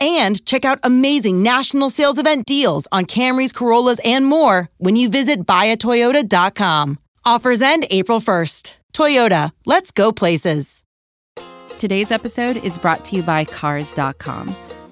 and check out amazing national sales event deals on Camrys, Corollas, and more when you visit buyatoyota.com. Offers end April 1st. Toyota, let's go places. Today's episode is brought to you by Cars.com.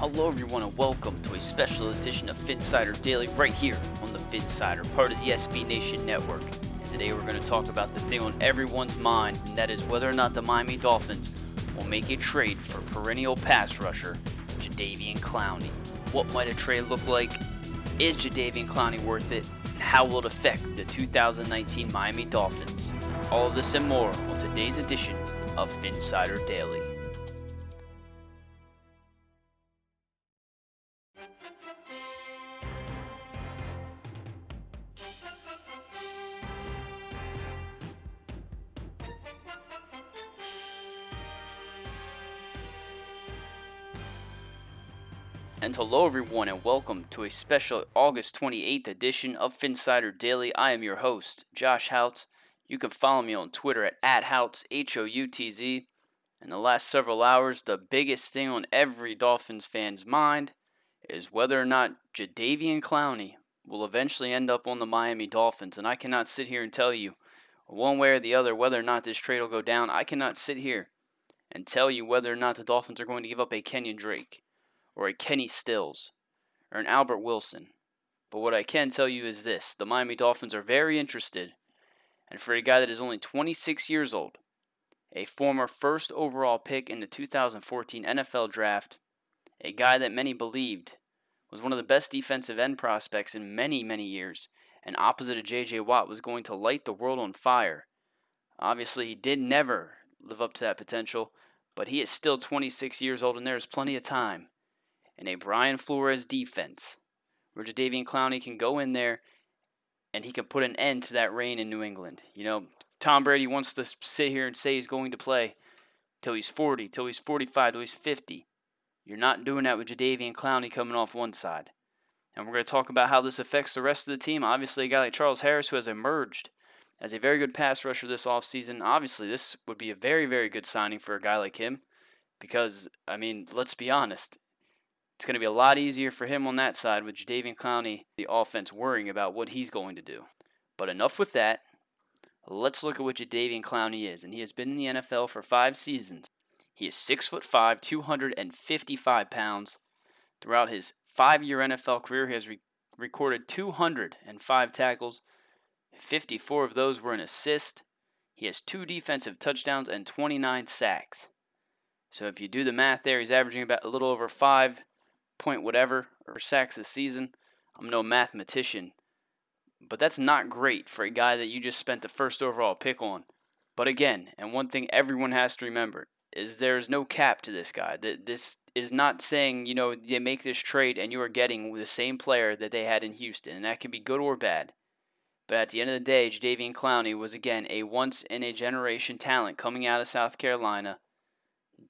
Hello, everyone, and welcome to a special edition of Phinsider Daily right here on the Phinsider, part of the SB Nation Network. And today we're going to talk about the thing on everyone's mind, and that is whether or not the Miami Dolphins will make a trade for perennial pass rusher Jadeveon Clowney. What might a trade look like? Is Jadeveon Clowney worth it? And how will it affect the 2019 Miami Dolphins? All of this and more on today's edition of Phinsider Daily. Hello, everyone, and welcome to a special August 28th edition of Phinsider Daily. I am your host, Josh Houtz. You can follow me on Twitter at, at Houtz, H O U T Z. In the last several hours, the biggest thing on every Dolphins fan's mind is whether or not Jadeveon Clowney will eventually end up on the Miami Dolphins. And I cannot sit here and tell you one way or the other whether or not this trade will go down. I cannot sit here and tell you whether or not the Dolphins are going to give up a Kenyan Drake or a Kenny Stills or an Albert Wilson. But what I can tell you is this the Miami Dolphins are very interested, and for a guy that is only 26 years old, a former first overall pick in the 2014 NFL Draft, a guy that many believed was one of the best defensive end prospects in many, many years, and opposite of J.J. Watt was going to light the world on fire. Obviously, he did never live up to that potential, but he is still 26 years old, and there is plenty of time in a Brian Flores defense where Jadeveon Clowney can go in there and he can put an end to that reign in New England. You know, Tom Brady wants to sit here and say he's going to play till he's 40, till he's 45, till he's 50. You're not doing that with Jadeveon Clowney coming off one side. And we're going to talk about how this affects the rest of the team. Obviously, a guy like Charles Harris, who has emerged as a very good pass rusher this offseason, obviously, this would be a very, very good signing for a guy like him. Because, I mean, let's be honest, it's going to be a lot easier for him on that side with Jadeveon Clowney, the offense, worrying about what he's going to do. But enough with that. Let's look at what Jadeveon Clowney is, and he has been in the NFL for five seasons. He is six foot five, 255 pounds. Throughout his five-year NFL career, he has re- recorded 205 tackles. 54 of those were an assist. He has two defensive touchdowns and 29 sacks. So if you do the math there, he's averaging about a little over five point whatever or sacks a season. I'm no mathematician, but that's not great for a guy that you just spent the first overall pick on. But again, and one thing everyone has to remember is there's no cap to this guy. This is not saying, you know, they make this trade and you are getting the same player that they had in Houston, and that can be good or bad. But at the end of the day, Jadeveon Clowney was again a once in a generation talent coming out of South Carolina.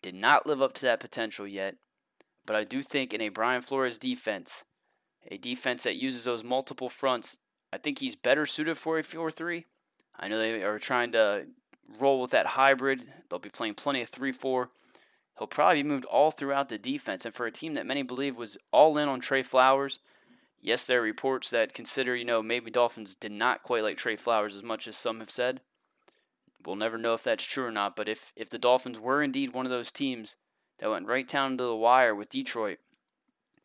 Did not live up to that potential yet. But I do think in a Brian Flores defense, a defense that uses those multiple fronts, I think he's better suited for a 4 3. I know they are trying to roll with that hybrid. They'll be playing plenty of 3 4. He'll probably be moved all throughout the defense. And for a team that many believe was all in on Trey Flowers, yes, there are reports that consider, you know, maybe Dolphins did not quite like Trey Flowers as much as some have said. We'll never know if that's true or not. But if, if the Dolphins were indeed one of those teams that went right down to the wire with Detroit,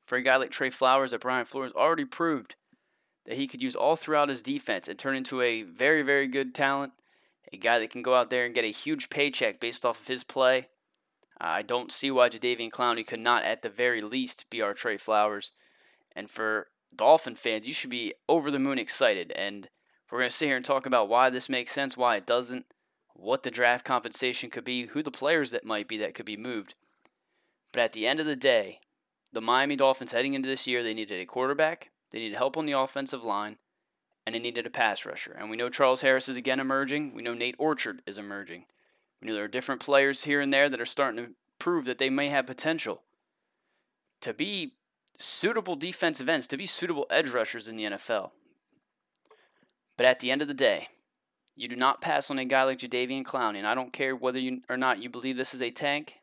for a guy like Trey Flowers that Brian Flores already proved that he could use all throughout his defense and turn into a very, very good talent, a guy that can go out there and get a huge paycheck based off of his play. I don't see why Jadeveon Clowney could not, at the very least, be our Trey Flowers. And for Dolphin fans, you should be over the moon excited. And we're going to sit here and talk about why this makes sense, why it doesn't, what the draft compensation could be, who the players that might be that could be moved. But at the end of the day, the Miami Dolphins heading into this year, they needed a quarterback, they needed help on the offensive line, and they needed a pass rusher. And we know Charles Harris is again emerging. We know Nate Orchard is emerging. We know there are different players here and there that are starting to prove that they may have potential to be suitable defensive ends, to be suitable edge rushers in the NFL. But at the end of the day, you do not pass on a guy like Jadeveon Clowney, and I don't care whether you or not you believe this is a tank.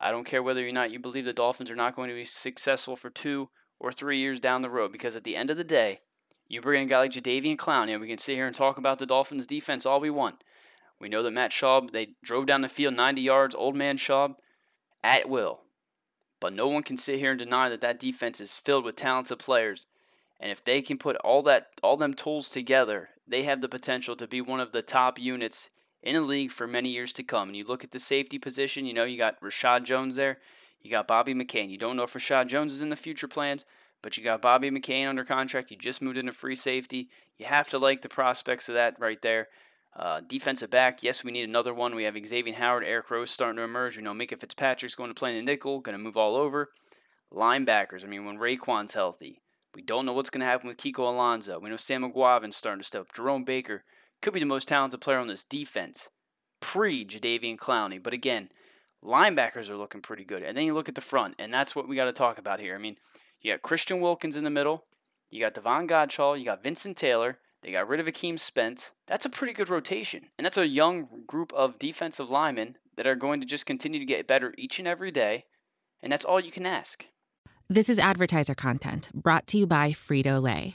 I don't care whether or not you believe the Dolphins are not going to be successful for two or three years down the road, because at the end of the day, you bring in a guy like Jadeveon Clowney, and we can sit here and talk about the Dolphins' defense all we want. We know that Matt Schaub, they drove down the field 90 yards, old man Schaub, at will. But no one can sit here and deny that that defense is filled with talented players. And if they can put all that all them tools together, they have the potential to be one of the top units in the league for many years to come. And you look at the safety position, you know, you got Reshad Jones there, you got Bobby McCain. You don't know if Reshad Jones is in the future plans, but you got Bobby McCain under contract. You just moved into free safety. You have to like the prospects of that right there. Uh, defensive back, yes, we need another one. We have Xavier Howard, Eric Rose starting to emerge. We know Minkah Fitzpatrick's going to play in the nickel, going to move all over. Linebackers, I mean, when Raekwon's healthy, we don't know what's going to happen with Kiko Alonso. We know Sam Eguavoen's starting to step up. Jerome Baker could be the most talented player on this defense pre Jadeveon Clowney. But again, linebackers are looking pretty good. And then you look at the front, and that's what we got to talk about here. I mean, you got Christian Wilkins in the middle, you got Davon Godchaux, you got Vincent Taylor, they got rid of Akeem Spence. That's a pretty good rotation. And that's a young group of defensive linemen that are going to just continue to get better each and every day. And that's all you can ask. This is advertiser content brought to you by Frito Lay.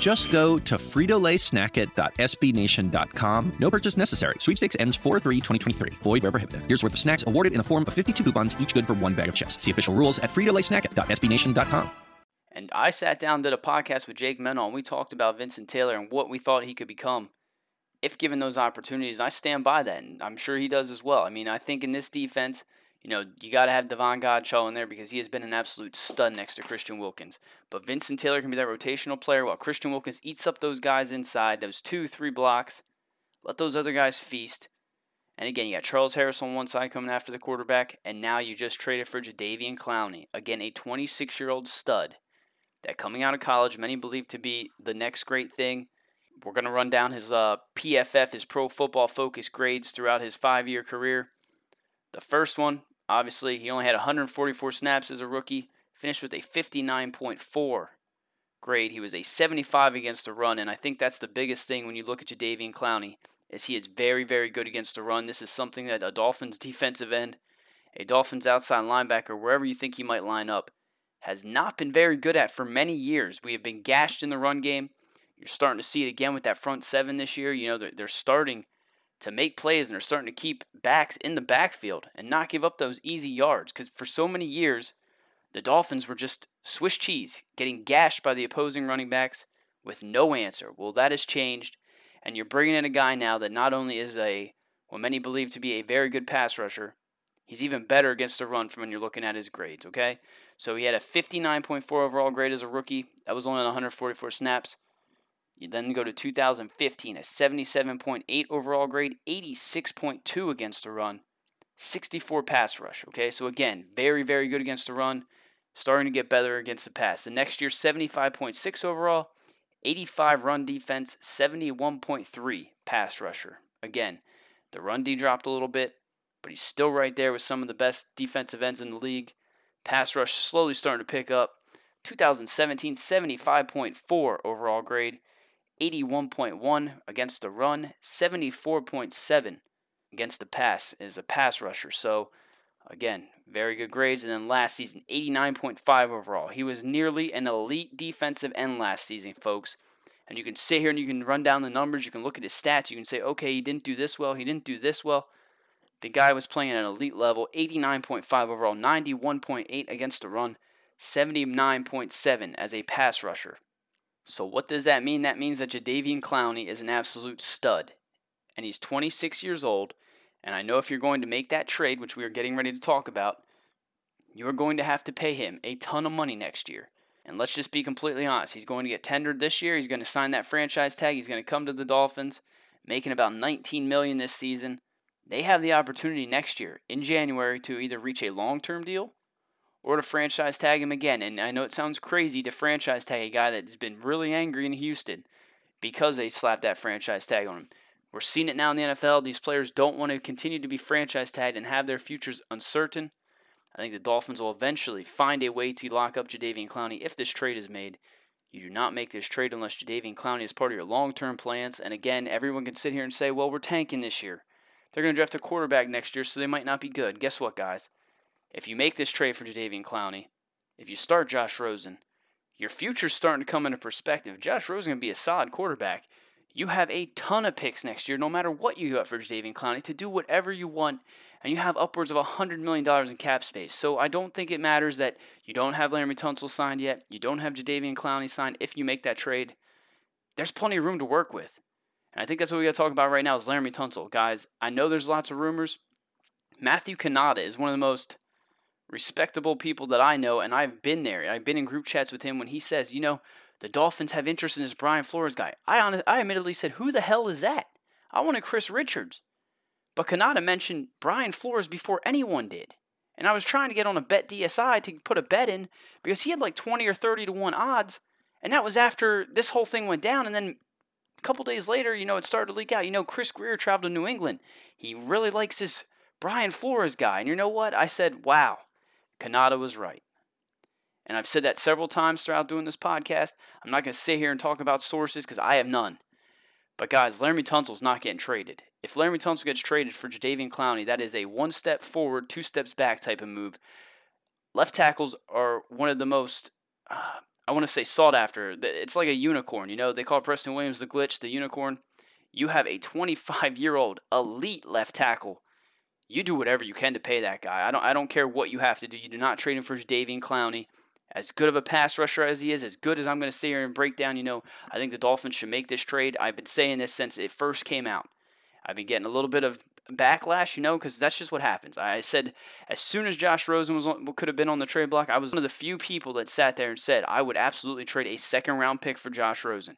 Just go to fritolaysnackit.sbnation.com. No purchase necessary. Sweepstakes ends 4-3-2023. Void where prohibited. Here's worth of snacks awarded in the form of 52 coupons, each good for one bag of chips. See official rules at fritolaysnackit.sbnation.com. And I sat down, did a podcast with Jake Menal, and we talked about Vincent Taylor and what we thought he could become if given those opportunities. I stand by that, and I'm sure he does as well. I mean, I think in this defense – you know, you got to have Davon Godchaux in there because he has been an absolute stud next to Christian Wilkins. But Vincent Taylor can be that rotational player while Christian Wilkins eats up those guys inside, those two, three blocks. Let those other guys feast. And again, you got Charles Harris on one side coming after the quarterback, and now you just traded for Jadeveon Clowney, again a 26-year-old stud that coming out of college, many believe to be the next great thing. We're going to run down his uh, PFF, his Pro Football Focus grades throughout his five-year career. The first one, obviously, he only had 144 snaps as a rookie, finished with a 59.4 grade. He was a 75 against the run, and I think that's the biggest thing when you look at Jadeveon Clowney is he is very, very good against the run. This is something that a Dolphins defensive end, a Dolphins outside linebacker, wherever you think he might line up, has not been very good at for many years. We have been gashed in the run game. You're starting to see it again with that front seven this year. You know, they're, they're starting to make plays and they're starting to keep backs in the backfield and not give up those easy yards. Because for so many years, the Dolphins were just Swiss cheese, getting gashed by the opposing running backs with no answer. Well, that has changed, and you're bringing in a guy now that not only is a what many believe to be a very good pass rusher, he's even better against the run from when you're looking at his grades. Okay, so he had a 59.4 overall grade as a rookie. That was only on 144 snaps. You then go to 2015, a 77.8 overall grade, 86.2 against the run, 64 pass rush. Okay, so again, very, very good against the run starting to get better against the pass. The next year, 75.6 overall, 85 run defense, 71.3 pass rusher. Again, the run D dropped a little bit, but he's still right there with some of the best defensive ends in the league. Pass rush slowly starting to pick up. 2017, 75.4 overall grade, 81.1 against the run, 74.7 against the pass is a pass rusher. So, again, very good grades. And then last season, 89.5 overall. He was nearly an elite defensive end last season, folks. And you can sit here and you can run down the numbers. You can look at his stats. You can say, okay, he didn't do this well. He didn't do this well. The guy was playing at an elite level, 89.5 overall, 91.8 against the run, 79.7 as a pass rusher. So what does that mean? That means that Jadeveon Clowney is an absolute stud. And he's 26 years old and I know if you're going to make that trade, which we are getting ready to talk about, you are going to have to pay him a ton of money next year. And let's just be completely honest. He's going to get tendered this year. He's going to sign that franchise tag. He's going to come to the Dolphins, making about 19 million this season. They have the opportunity next year in January to either reach a long-term deal or to franchise tag him again. And I know it sounds crazy to franchise tag a guy that's been really angry in Houston because they slapped that franchise tag on him. We're seeing it now in the NFL. These players don't want to continue to be franchise tagged and have their futures uncertain. I think the Dolphins will eventually find a way to lock up Jadeveon Clowney if this trade is made. You do not make this trade unless Jadeveon Clowney is part of your long-term plans. And again, everyone can sit here and say, "Well, we're tanking this year. They're going to draft a quarterback next year, so they might not be good." Guess what, guys? If you make this trade for Jadeveon Clowney, if you start Josh Rosen, your future's starting to come into perspective. Josh Rosen going to be a solid quarterback you have a ton of picks next year, no matter what you got for Jadeveon Clowney, to do whatever you want, and you have upwards of $100 million in cap space. So I don't think it matters that you don't have Laremy Tunsil signed yet, you don't have Jadeveon Clowney signed if you make that trade. There's plenty of room to work with. And I think that's what we got to talk about right now is Laremy Tunsil. Guys, I know there's lots of rumors. Matthew Cannata is one of the most respectable people that I know, and I've been there. I've been in group chats with him when he says, you know, the Dolphins have interest in this Brian Flores guy. I, on, I admittedly said, who the hell is that? I wanted Chris Richards. But Cannata mentioned Brian Flores before anyone did. And I was trying to get on a bet DSI to put a bet in because he had like 20 or 30 to 1 odds. And that was after this whole thing went down. And then a couple days later, you know, it started to leak out. You know, Chris Grier traveled to New England. He really likes this Brian Flores guy. And you know what? I said, wow, Cannata was right and I've said that several times throughout doing this podcast. I'm not going to sit here and talk about sources because I have none. But guys, Laremy Tunsil's not getting traded. If Laremy Tunsil gets traded for Jadeveon Clowney, that is a one step forward, two steps back type of move. Left tackles are one of the most, uh, I want to say, sought after. It's like a unicorn. You know, they call Preston Williams the glitch, the unicorn. You have a 25 year old elite left tackle. You do whatever you can to pay that guy. I don't. I don't care what you have to do. You do not trade him for Jadeveon Clowney as good of a pass rusher as he is, as good as I'm going to sit here and break down, you know, I think the Dolphins should make this trade. I've been saying this since it first came out. I've been getting a little bit of backlash, you know, because that's just what happens. I said as soon as Josh Rosen was on, could have been on the trade block, I was one of the few people that sat there and said I would absolutely trade a second round pick for Josh Rosen,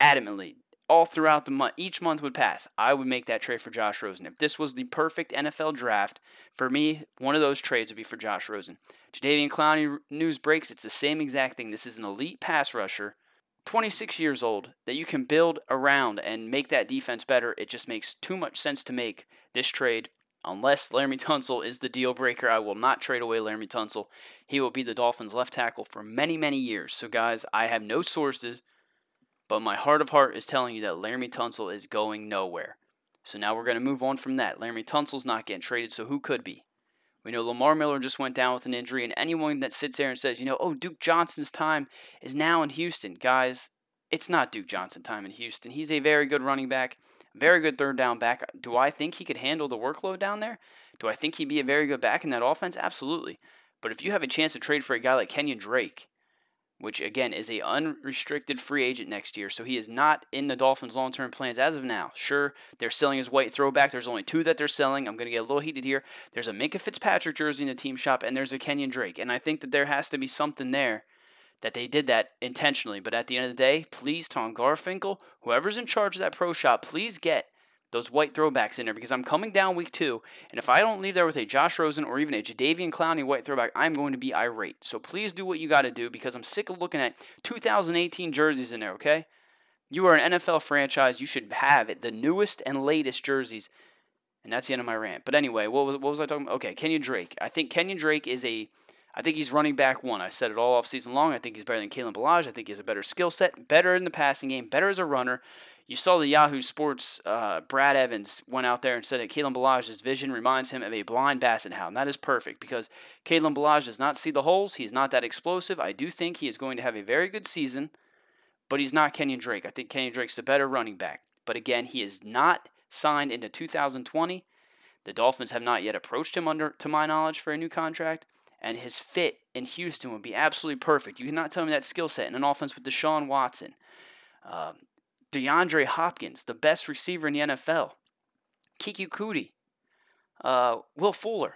adamantly. All throughout the month, each month would pass, I would make that trade for Josh Rosen. If this was the perfect NFL draft, for me, one of those trades would be for Josh Rosen. Jadeveon Clowney news breaks. It's the same exact thing. This is an elite pass rusher, 26 years old, that you can build around and make that defense better. It just makes too much sense to make this trade. Unless Laremy Tunsil is the deal breaker, I will not trade away Laremy Tunsil. He will be the Dolphins' left tackle for many, many years. So, guys, I have no sources but my heart of heart is telling you that Laremy Tunsil is going nowhere. So now we're going to move on from that. Laremy Tunsil's not getting traded, so who could be? We know Lamar Miller just went down with an injury, and anyone that sits there and says, you know, oh, Duke Johnson's time is now in Houston, guys, it's not Duke Johnson time in Houston. He's a very good running back, very good third down back. Do I think he could handle the workload down there? Do I think he'd be a very good back in that offense? Absolutely. But if you have a chance to trade for a guy like Kenyan Drake, which again is a unrestricted free agent next year. So he is not in the Dolphins' long-term plans as of now. Sure, they're selling his white throwback. There's only two that they're selling. I'm going to get a little heated here. There's a Minkah Fitzpatrick jersey in the team shop, and there's a Kenyan Drake. And I think that there has to be something there that they did that intentionally. But at the end of the day, please, Tom Garfinkel, whoever's in charge of that pro shop, please get those white throwbacks in there because I'm coming down week two, and if I don't leave there with a Josh Rosen or even a Jadeveon Clowney white throwback, I'm going to be irate. So please do what you got to do because I'm sick of looking at 2018 jerseys in there, okay? You are an NFL franchise. You should have it, the newest and latest jerseys. And that's the end of my rant. But anyway, what was, what was I talking about? Okay, Kenyan Drake. I think Kenyan Drake is a I think he's running back one. I said it all off season long. I think he's better than Kalen Ballage. I think he has a better skill set, better in the passing game, better as a runner. You saw the Yahoo Sports, uh, Brad Evans went out there and said that Kalen Ballage's vision reminds him of a blind basset hound. That is perfect because Kalen Ballage does not see the holes. He's not that explosive. I do think he is going to have a very good season, but he's not Kenyan Drake. I think Kenyan Drake's the better running back. But again, he is not signed into 2020. The Dolphins have not yet approached him under, to my knowledge, for a new contract. And his fit in Houston would be absolutely perfect. You cannot tell me that skill set in an offense with Deshaun Watson, uh, DeAndre Hopkins, the best receiver in the NFL. Keke Coutee. Uh, Will Fuller.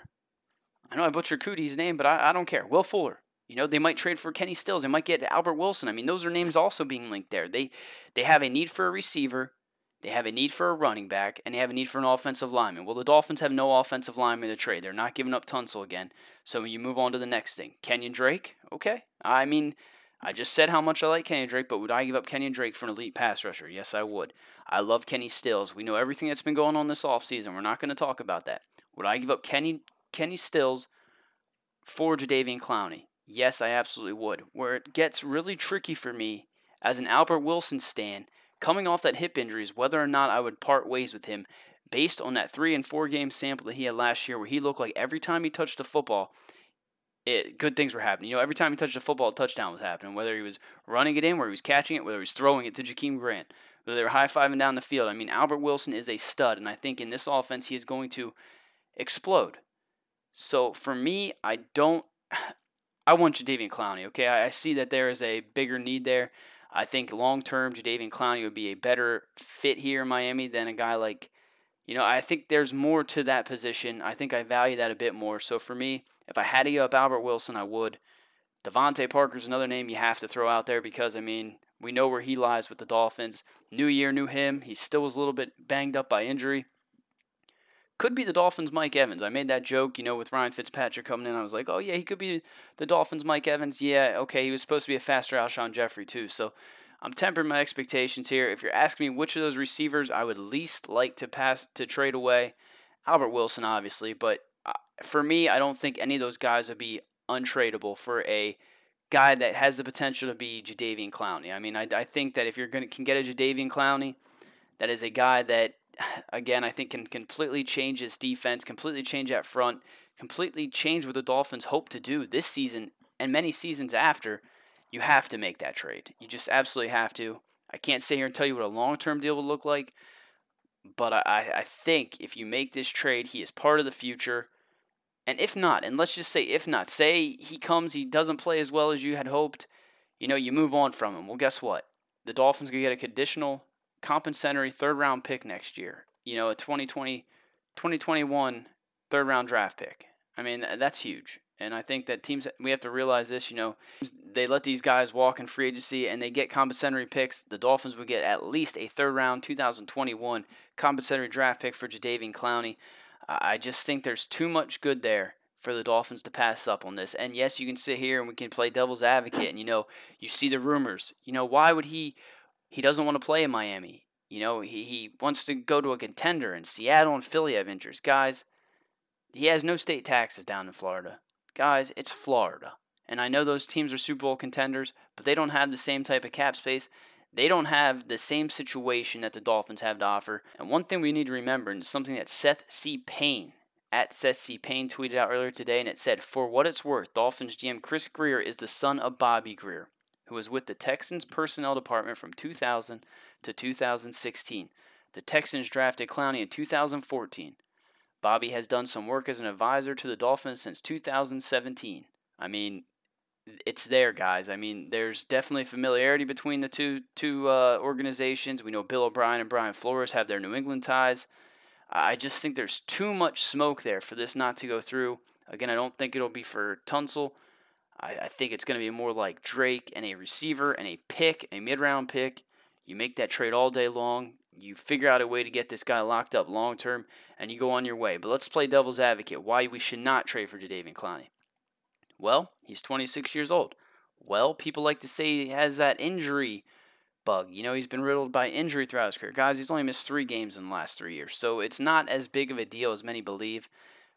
I know I butchered Coutee's name, but I, I don't care. Will Fuller. You know, they might trade for Kenny Stills. They might get Albert Wilson. I mean, those are names also being linked there. They they have a need for a receiver, they have a need for a running back, and they have a need for an offensive lineman. Well, the Dolphins have no offensive lineman to trade. They're not giving up Tunsil again. So you move on to the next thing. Kenyan Drake. Okay. I mean, I just said how much I like Kenny Drake, but would I give up Kenny Drake for an elite pass rusher? Yes, I would. I love Kenny Stills. We know everything that's been going on this offseason. We're not going to talk about that. Would I give up Kenny Kenny Stills for Jadeveon Clowney? Yes, I absolutely would. Where it gets really tricky for me as an Albert Wilson stan, coming off that hip injury, is whether or not I would part ways with him based on that three and four game sample that he had last year, where he looked like every time he touched the football, it, good things were happening. You know, every time he touched a football, a touchdown was happening. Whether he was running it in, where he was catching it, whether he was throwing it to Jakeem Grant, whether they were high fiving down the field. I mean, Albert Wilson is a stud, and I think in this offense he is going to explode. So for me, I don't. I want Jadeveon Clowney. Okay, I, I see that there is a bigger need there. I think long term, Jadeveon Clowney would be a better fit here in Miami than a guy like you know, I think there's more to that position. I think I value that a bit more. So for me, if I had to give up Albert Wilson, I would. DeVante Parker's another name you have to throw out there because, I mean, we know where he lies with the Dolphins. New year, new him. He still was a little bit banged up by injury. Could be the Dolphins' Mike Evans. I made that joke, you know, with Ryan Fitzpatrick coming in. I was like, oh, yeah, he could be the Dolphins' Mike Evans. Yeah, okay, he was supposed to be a faster Alshon Jeffery, too. So I'm tempering my expectations here. If you're asking me which of those receivers I would least like to pass to trade away, Albert Wilson, obviously, but for me, I don't think any of those guys would be untradeable for a guy that has the potential to be Jadeveon Clowney. I mean, I, I think that if you're to can get a Jadeveon Clowney, that is a guy that, again, I think can completely change his defense, completely change that front, completely change what the Dolphins hope to do this season and many seasons after you have to make that trade. You just absolutely have to. I can't sit here and tell you what a long term deal would look like, but I, I think if you make this trade, he is part of the future. And if not, and let's just say if not, say he comes, he doesn't play as well as you had hoped, you know, you move on from him. Well, guess what? The Dolphins going to get a conditional compensatory third round pick next year. You know, a 2020, 2021 third round draft pick. I mean, that's huge. And I think that teams, we have to realize this, you know, they let these guys walk in free agency and they get compensatory picks. The Dolphins would get at least a third round 2021 compensatory draft pick for Jadeveon Clowney. I just think there's too much good there for the Dolphins to pass up on this. And yes, you can sit here and we can play devil's advocate and you know, you see the rumors. You know, why would he he doesn't want to play in Miami? You know, he, he wants to go to a contender and Seattle and Philly have interests. Guys, he has no state taxes down in Florida. Guys, it's Florida. And I know those teams are Super Bowl contenders, but they don't have the same type of cap space. They don't have the same situation that the Dolphins have to offer. And one thing we need to remember, and something that Seth C. Payne at Seth C. Payne tweeted out earlier today, and it said, For what it's worth, Dolphins GM Chris Grier is the son of Bobby Grier, who was with the Texans personnel department from 2000 to 2016. The Texans drafted Clowney in 2014. Bobby has done some work as an advisor to the Dolphins since 2017. I mean, it's there, guys. I mean, there's definitely familiarity between the two two uh, organizations. We know Bill O'Brien and Brian Flores have their New England ties. I just think there's too much smoke there for this not to go through. Again, I don't think it'll be for Tunsil. I, I think it's going to be more like Drake and a receiver and a pick, a mid round pick. You make that trade all day long. You figure out a way to get this guy locked up long term, and you go on your way. But let's play devil's advocate. Why we should not trade for Jadeveon Clowney? Well, he's 26 years old. Well, people like to say he has that injury bug. You know, he's been riddled by injury throughout his career. Guys, he's only missed three games in the last three years, so it's not as big of a deal as many believe.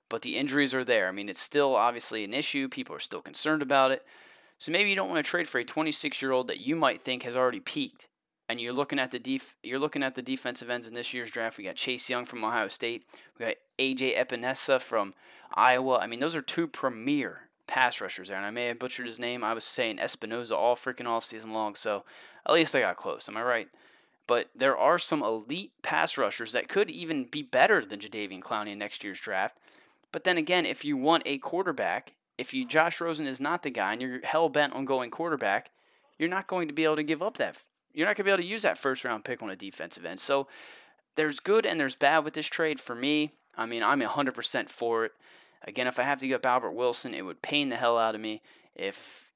But the injuries are there. I mean, it's still obviously an issue. People are still concerned about it. So maybe you don't want to trade for a 26 year old that you might think has already peaked. And you're looking at the def- you're looking at the defensive ends in this year's draft. We got Chase Young from Ohio State. We got AJ Epenesa from Iowa. I mean, those are two premier pass rushers there, and I may have butchered his name. I was saying Espinoza all freaking off season long, so at least I got close. Am I right? But there are some elite pass rushers that could even be better than Jadeveon Clowney in next year's draft. But then again, if you want a quarterback, if you Josh Rosen is not the guy and you're hell bent on going quarterback, you're not going to be able to give up that. You're not going to be able to use that first round pick on a defensive end. So there's good and there's bad with this trade for me. I mean, I'm 100% for it. Again, if I have to get up Albert Wilson, it would pain the hell out of me. If,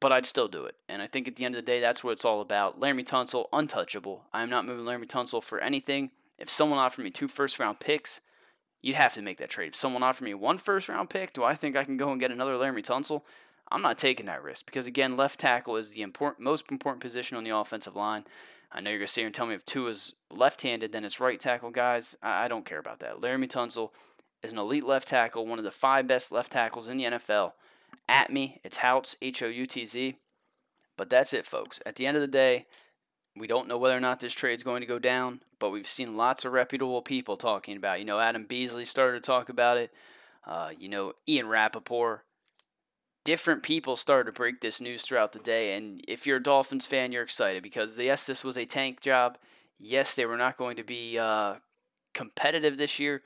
but I'd still do it. And I think at the end of the day, that's what it's all about. Laremy Tunsil, untouchable. I am not moving Laremy Tunsil for anything. If someone offered me two first round picks, you'd have to make that trade. If someone offered me one first round pick, do I think I can go and get another Laremy Tunsil? I'm not taking that risk because again, left tackle is the important, most important position on the offensive line. I know you're gonna sit here and tell me if two is left-handed, then it's right tackle, guys. I, I don't care about that. Laremy Tunsil is an elite left tackle, one of the five best left tackles in the NFL. At me, it's Houtz, H O U T Z. But that's it, folks. At the end of the day, we don't know whether or not this trade is going to go down, but we've seen lots of reputable people talking about. It. You know, Adam Beasley started to talk about it. Uh, you know, Ian Rapoport. Different people started to break this news throughout the day, and if you're a Dolphins fan, you're excited because yes, this was a tank job. Yes, they were not going to be uh, competitive this year,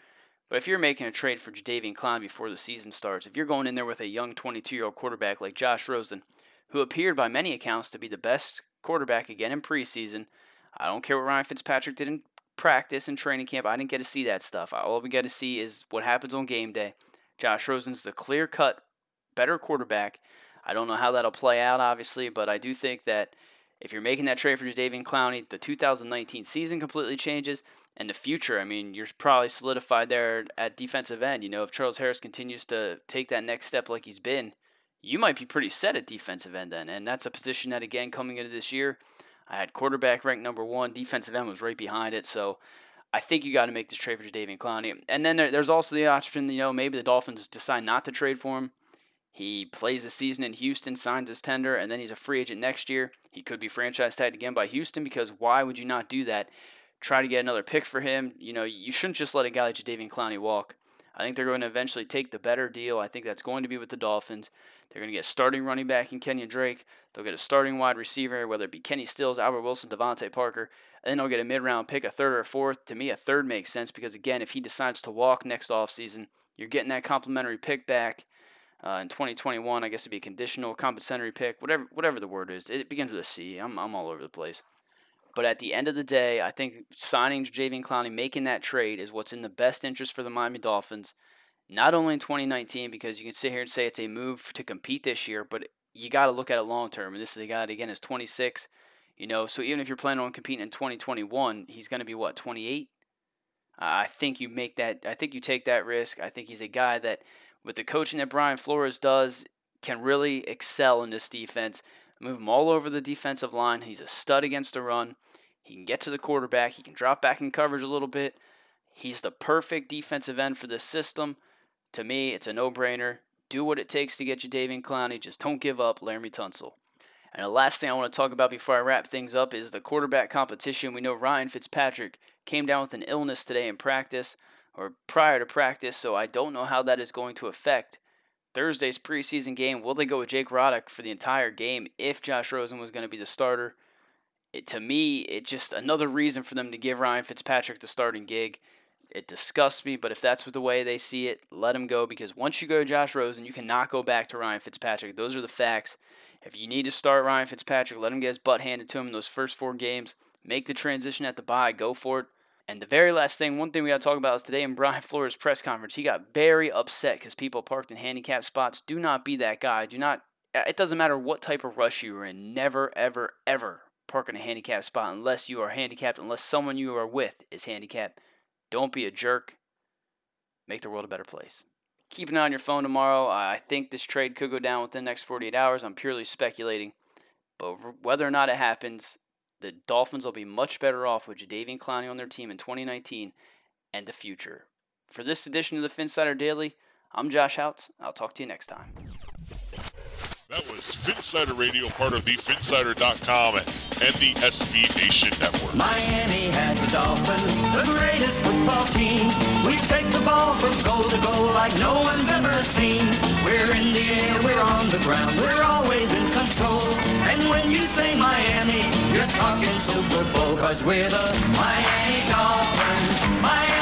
but if you're making a trade for Jadeveon Clown before the season starts, if you're going in there with a young 22 year old quarterback like Josh Rosen, who appeared by many accounts to be the best quarterback again in preseason, I don't care what Ryan Fitzpatrick did in practice and training camp. I didn't get to see that stuff. All we got to see is what happens on game day. Josh Rosen's the clear cut better quarterback. I don't know how that'll play out, obviously, but I do think that if you're making that trade for David Clowney, the 2019 season completely changes, and the future. I mean, you're probably solidified there at defensive end. You know, if Charles Harris continues to take that next step like he's been, you might be pretty set at defensive end then, and that's a position that again coming into this year, I had quarterback ranked number one, defensive end was right behind it, so. I think you got to make this trade for David Clowney. And then there's also the option, you know, maybe the Dolphins decide not to trade for him. He plays a season in Houston, signs his tender, and then he's a free agent next year. He could be franchise tagged again by Houston because why would you not do that? Try to get another pick for him. You know, you shouldn't just let a guy like Jadeveon Clowney walk. I think they're going to eventually take the better deal. I think that's going to be with the Dolphins. They're going to get starting running back in Kenyan Drake. They'll get a starting wide receiver, whether it be Kenny Stills, Albert Wilson, DeVante Parker. And then they'll get a mid round pick, a third or a fourth. To me, a third makes sense because, again, if he decides to walk next offseason, you're getting that complimentary pick back uh, in 2021. I guess it'd be a conditional compensatory pick, whatever whatever the word is. It begins with a C. I'm I'm all over the place. But at the end of the day, I think signing Jadeveon Clowney, making that trade, is what's in the best interest for the Miami Dolphins. not only in 2019 because you can sit here and say it's a move to compete this year, but you got to look at it long term. And this is a guy that, again is 26. You know, so even if you're planning on competing in 2021, he's going to be what 28. I think you make that. I think you take that risk. I think he's a guy that, with the coaching that Brian Flores does, can really excel in this defense. Move him all over the defensive line. He's a stud against the run. He can get to the quarterback. He can drop back in coverage a little bit. He's the perfect defensive end for this system. To me, it's a no-brainer. Do what it takes to get you David Clowney. Just don't give up, Laremy Tunsil. And the last thing I want to talk about before I wrap things up is the quarterback competition. We know Ryan Fitzpatrick came down with an illness today in practice or prior to practice, so I don't know how that is going to affect Thursday's preseason game. Will they go with Jake Rudock for the entire game if Josh Rosen was going to be the starter? It, to me, it's just another reason for them to give Ryan Fitzpatrick the starting gig. It disgusts me, but if that's the way they see it, let him go because once you go to Josh Rosen, you cannot go back to Ryan Fitzpatrick. Those are the facts. If you need to start Ryan Fitzpatrick, let him get his butt handed to him in those first four games. Make the transition at the bye. Go for it. And the very last thing, one thing we got to talk about is today in Brian Flores' press conference, he got very upset because people parked in handicap spots. Do not be that guy. Do not. Uh, it doesn't matter what type of rush you are in. Never, ever, ever park in a handicap spot unless you are handicapped, unless someone you are with is handicapped. Don't be a jerk. Make the world a better place keep an eye on your phone tomorrow. I think this trade could go down within the next 48 hours. I'm purely speculating. But whether or not it happens, the Dolphins will be much better off with Jadeveon Clowney on their team in 2019 and the future. For this edition of the Phinsider Daily, I'm Josh Houtz. I'll talk to you next time. That was Phinsider Radio, part of the Phinsider.com and the SB Nation Network. Miami has the Dolphins, the greatest football team. We take the ball from goal to goal like no one's ever seen. We're in the air, we're on the ground, we're always in control. And when you say Miami, you're talking Super Bowl, cause we're the Miami Dolphins. Miami